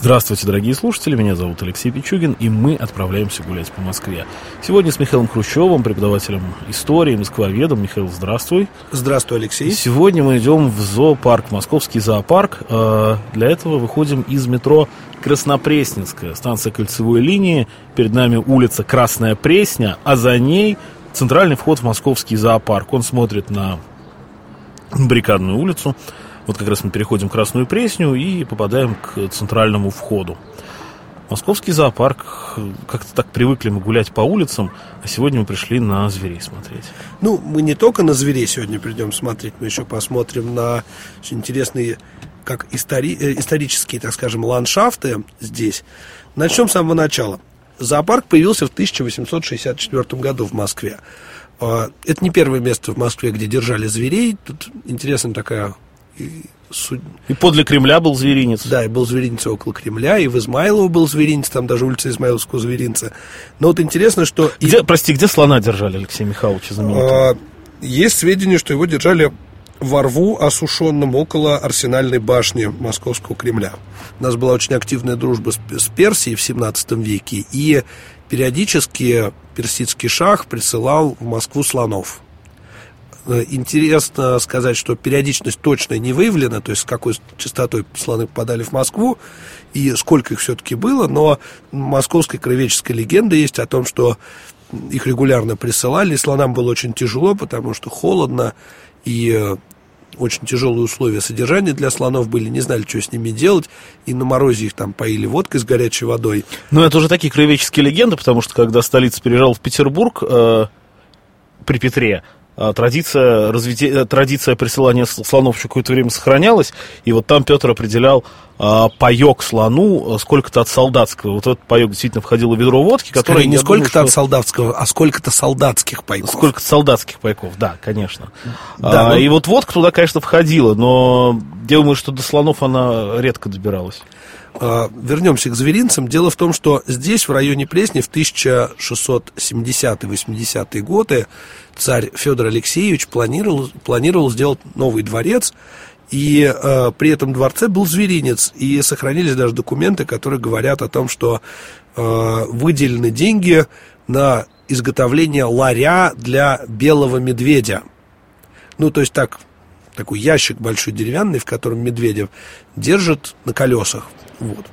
Здравствуйте, дорогие слушатели, меня зовут Алексей Пичугин, и мы отправляемся гулять по Москве. Сегодня с Михаилом Хрущевым, преподавателем истории, москвоведом. Михаил, здравствуй. Здравствуй, Алексей. Сегодня мы идем в зоопарк, московский зоопарк. Э, для этого выходим из метро Краснопресненская, станция кольцевой линии. Перед нами улица Красная Пресня, а за ней центральный вход в московский зоопарк. Он смотрит на Баррикадную улицу. Вот как раз мы переходим Красную Пресню и попадаем к центральному входу. Московский зоопарк, как-то так привыкли мы гулять по улицам, а сегодня мы пришли на зверей смотреть. Ну, мы не только на зверей сегодня придем смотреть, мы еще посмотрим на очень интересные, как истори- э, исторические, так скажем, ландшафты здесь. Начнем с самого начала. Зоопарк появился в 1864 году в Москве. А, это не первое место в Москве, где держали зверей. Тут интересная такая и, суд... и подле Кремля был зверинец. Да, и был зверинец около Кремля, и в Измайлово был зверинец, там даже улица Измайловского зверинца. Но вот интересно, что... Где, и... Прости, где слона держали Алексей Михайлович знаменитый? А, есть сведения, что его держали во рву, осушенном около арсенальной башни Московского Кремля. У нас была очень активная дружба с, с Персией в 17 веке, и периодически персидский шах присылал в Москву слонов. Э, интересно сказать, что периодичность точно не выявлена, то есть с какой частотой слоны попадали в Москву и сколько их все-таки было, но московская кровеческая легенда есть о том, что их регулярно присылали, и слонам было очень тяжело, потому что холодно и э, очень тяжелые условия содержания для слонов были, не знали, что с ними делать, и на морозе их там поили водкой с горячей водой. Ну, это уже такие краеведческие легенды, потому что когда столица переезжала в Петербург э, при Петре, традиция, развития, э, традиция присылания слонов еще какое-то время сохранялась, и вот там Петр определял а, паек слону э, сколько-то от солдатского. Вот этот паек действительно входило в ведро водки, которое... не сколько-то что... от солдатского, а сколько-то солдатских пайков. Сколько-то солдатских пайков, да, конечно. Да, а, ну... И вот водка туда, конечно, входила, но я думаю, что до слонов она редко добиралась. А, вернемся к зверинцам. Дело в том, что здесь, в районе Плесни, в 1670-80-е годы царь Федор Алексеевич планировал, планировал сделать новый дворец, и э, при этом дворце был зверинец, и сохранились даже документы, которые говорят о том, что э, выделены деньги на изготовление ларя для белого медведя. Ну, то есть так, такой ящик большой деревянный, в котором медведя держат на колесах. Вот.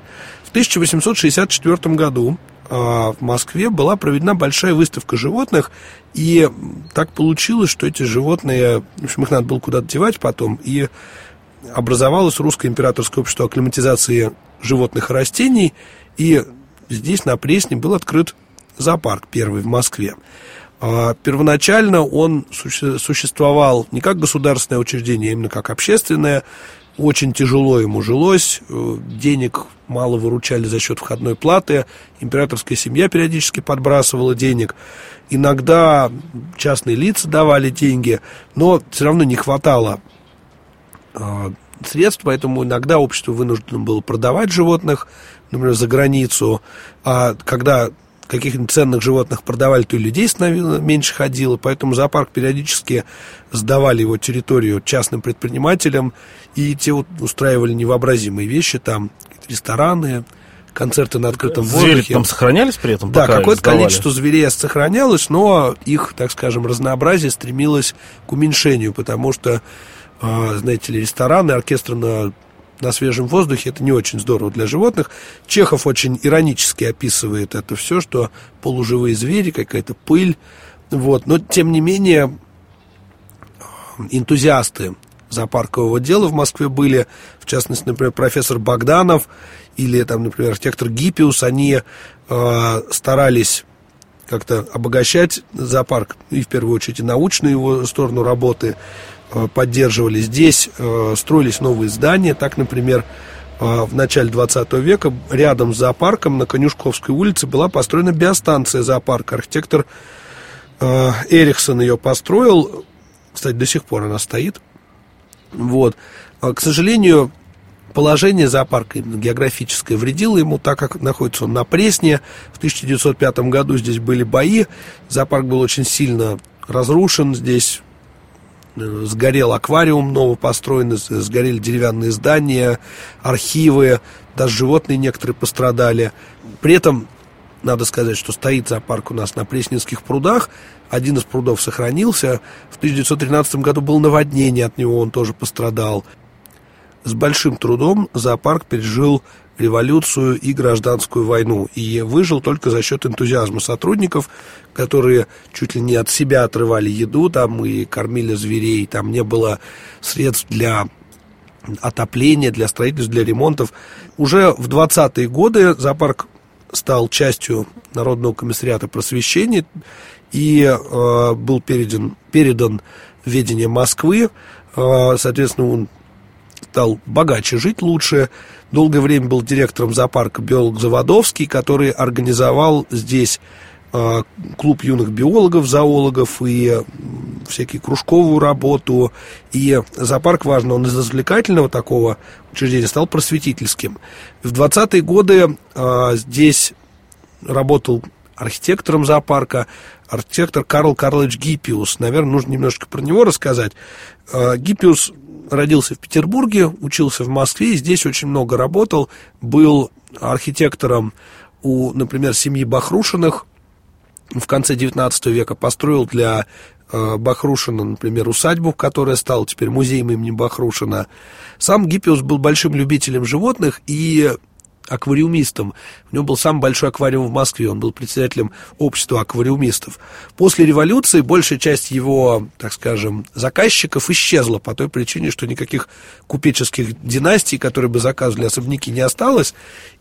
В 1864 году а, в Москве была проведена большая выставка животных, и так получилось, что эти животные, в общем, их надо было куда-то девать потом, и образовалось Русское императорское общество акклиматизации животных и растений, и здесь, на Пресне, был открыт зоопарк первый в Москве. А, первоначально он существовал не как государственное учреждение, а именно как общественное. Очень тяжело ему жилось, э, денег мало выручали за счет входной платы, императорская семья периодически подбрасывала денег, иногда частные лица давали деньги, но все равно не хватало э, средств, поэтому иногда общество вынуждено было продавать животных, например, за границу, а когда каких-нибудь ценных животных продавали, то и людей становилось меньше ходило, поэтому зоопарк периодически сдавали его территорию частным предпринимателям, и те вот устраивали невообразимые вещи, там рестораны, концерты на открытом Звери воздухе. там сохранялись при этом? Да, какое-то количество зверей сохранялось, но их, так скажем, разнообразие стремилось к уменьшению, потому что, а, знаете ли, рестораны, оркестры на на свежем воздухе, это не очень здорово для животных. Чехов очень иронически описывает это все, что полуживые звери, какая-то пыль. Вот. Но, тем не менее, энтузиасты зоопаркового дела в Москве были, в частности, например, профессор Богданов или, там, например, архитектор Гиппиус, они э, старались как-то обогащать зоопарк, и в первую очередь научную его сторону работы, поддерживали. Здесь э, строились новые здания. Так, например, э, в начале 20 века рядом с зоопарком на Конюшковской улице была построена биостанция зоопарка. Архитектор Эриксон ее построил. Кстати, до сих пор она стоит. Вот. К сожалению, положение зоопарка именно географическое вредило ему, так как находится он на Пресне. В 1905 году здесь были бои, зоопарк был очень сильно разрушен, здесь э, сгорел аквариум новопостроенный, сгорели деревянные здания, архивы, даже животные некоторые пострадали. При этом надо сказать, что стоит зоопарк у нас на Пресненских прудах. Один из прудов сохранился. В 1913 году было наводнение, от него он тоже пострадал. С большим трудом зоопарк пережил революцию и гражданскую войну и выжил только за счет энтузиазма сотрудников, которые чуть ли не от себя отрывали еду там и кормили зверей, там не было средств для отопления, для строительства, для ремонтов. Уже в 20-е годы зоопарк стал частью Народного комиссариата просвещения и э, был передан, передан ведение Москвы. Э, соответственно, он стал богаче жить лучше. Долгое время был директором зоопарка биолог Заводовский, который организовал здесь э, клуб юных биологов, зоологов и всякие кружковую работу. И зоопарк важно, он из развлекательного такого учреждения стал просветительским. В 20-е годы э, здесь работал архитектором зоопарка, архитектор Карл Карлович Гиппиус. Наверное, нужно немножко про него рассказать. Э, Гиппиус родился в Петербурге, учился в Москве, здесь очень много работал, был архитектором у, например, семьи Бахрушиных, в конце XIX века построил для э, Бахрушина, например, усадьбу, которая стала теперь музеем имени Бахрушина. Сам Гиппиус был большим любителем животных и аквариумистом. У него был самый большой аквариум в Москве, он был председателем общества аквариумистов. После революции большая часть его, так скажем, заказчиков исчезла по той причине, что никаких купеческих династий, которые бы заказывали особняки, не осталось.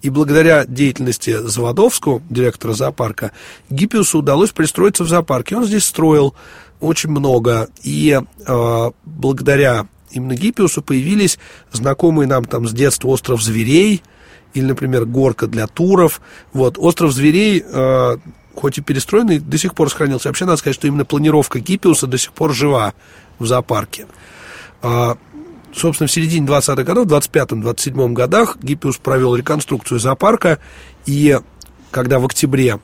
И благодаря деятельности Заводовского, директора зоопарка, Гиппиусу удалось пристроиться в зоопарке. Он здесь строил очень много. И э, благодаря именно Гиппиусу появились знакомые нам там с детства остров зверей – или, например, горка для туров. Вот, остров зверей, э, хоть и перестроенный, до сих пор сохранился. Вообще, надо сказать, что именно планировка Гиппиуса до сих пор жива в зоопарке. А, собственно, в середине 20-х годов, в 25-27 годах Гиппиус провел реконструкцию зоопарка, и когда в октябре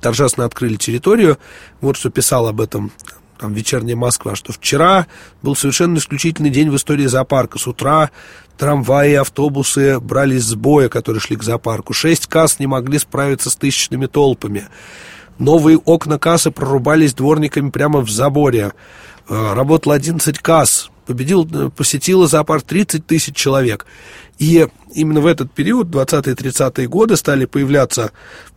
торжественно открыли территорию, вот что писал об этом там, «Вечерняя Москва», что вчера был совершенно исключительный день в истории зоопарка. С утра трамваи и автобусы брались с боя, которые шли к зоопарку. Шесть касс не могли справиться с тысячными толпами. Новые окна кассы прорубались дворниками прямо в заборе. Э, работало 11 касс. Победил, э, посетило зоопарк 30 тысяч человек. И именно в этот период, 20-30-е годы, стали появляться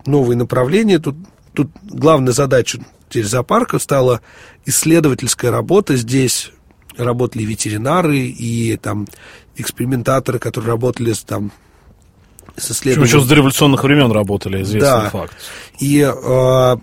новые направления. Тут, тут главная задача теперь зоопарка стала исследовательская работа. Здесь работали ветеринары и там экспериментаторы, которые работали с, там, с исследованием. еще с дореволюционных времен работали, известный да. факт. И э,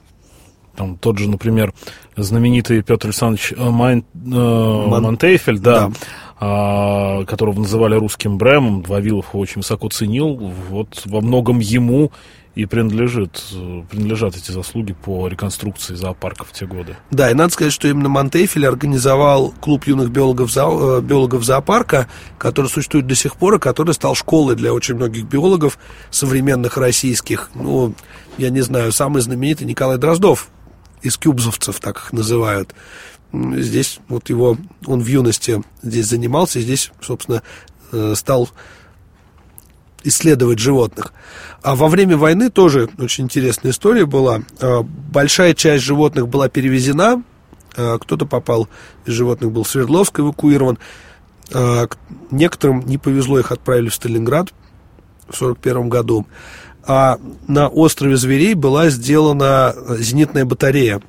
там тот же, например, знаменитый Петр Александрович э, Майн, э, Ман... Мантейфель, да, да. А, которого называли русским Брэмом, Вавилов его очень высоко ценил, вот во многом ему и принадлежит, принадлежат эти заслуги по реконструкции зоопарка в те годы. Да, и надо сказать, что именно Мантейфель организовал клуб юных биологов, зо, э, биологов зоопарка, который существует до сих пор, и который стал школой для очень многих биологов современных российских. Ну, я не знаю, самый знаменитый Николай Дроздов из кюбзовцев, так их называют. Здесь вот его, он в юности здесь занимался, и здесь, собственно, э, стал исследовать животных. А во время войны тоже очень интересная история была. А, большая часть животных была перевезена, а, кто-то попал из животных, был в Свердловск эвакуирован. А, некоторым не повезло, их отправили в Сталинград в 1941 году. А на острове Зверей была сделана зенитная батарея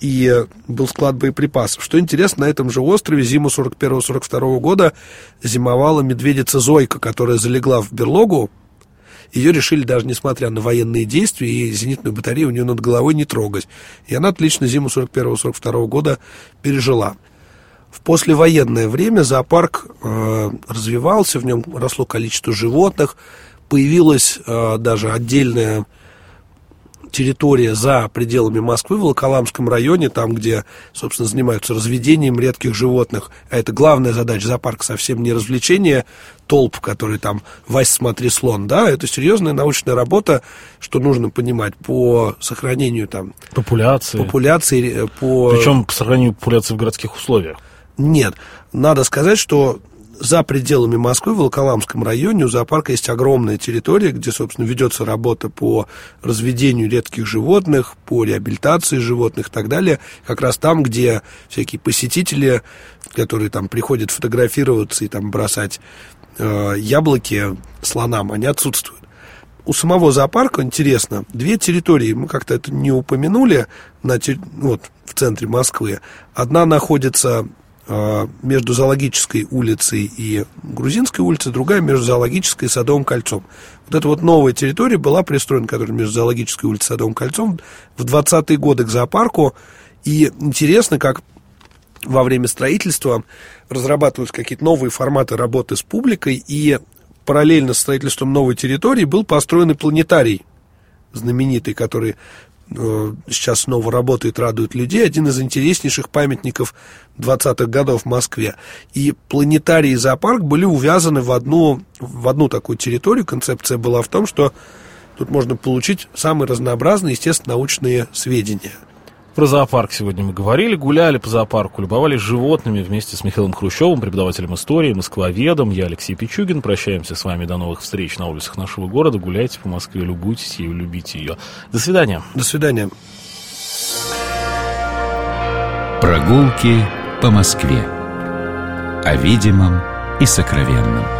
и был склад боеприпасов. Что интересно, на этом же острове зиму 41-42 года зимовала медведица Зойка, которая залегла в берлогу. Ее решили даже несмотря на военные действия и зенитную батарею у нее над головой не трогать. И она отлично зиму 41-42 года пережила. В послевоенное время зоопарк э, развивался, в нем росло количество животных, появилась э, даже отдельная территория за пределами Москвы, в Волоколамском районе, там, где, собственно, занимаются разведением редких животных. А это главная задача зоопарка, совсем не развлечение толп, которые там «Вась, смотри, слон», да, это серьезная научная работа, что нужно понимать по сохранению там... Популяции. Популяции, э, по... Причем по сохранению популяции в городских условиях. Нет, надо сказать, что за пределами Москвы, в Волоколамском районе, у зоопарка есть огромная территория, где, собственно, ведется работа по разведению редких животных, по реабилитации животных и так далее. Как раз там, где всякие посетители, которые там приходят фотографироваться и там бросать э, яблоки слонам, они отсутствуют. У самого зоопарка, интересно, две территории, мы как-то это не упомянули, на, вот, в центре Москвы. Одна находится между Зоологической улицей и Грузинской улицей, другая между Зоологической и Садовым кольцом. Вот эта вот новая территория была пристроена, которая между Зоологической улицей и Садовым кольцом, в 20-е годы к зоопарку. И интересно, как во время строительства разрабатываются какие-то новые форматы работы с публикой, и параллельно с строительством новой территории был построен и планетарий знаменитый, который Э, сейчас снова работает, радует людей, один из интереснейших памятников 20-х годов в Москве. И планетарий и зоопарк были увязаны в одну, в одну такую территорию. Концепция была в том, что тут можно получить самые разнообразные, естественно, научные сведения – про зоопарк сегодня мы говорили, гуляли по зоопарку, любовались животными вместе с Михаилом Хрущевым, преподавателем истории, москвоведом. Я Алексей Пичугин. Прощаемся с вами до новых встреч на улицах нашего города. Гуляйте по Москве, любуйтесь ею, любите ее. До свидания. До свидания. Прогулки по Москве. О видимом и сокровенном.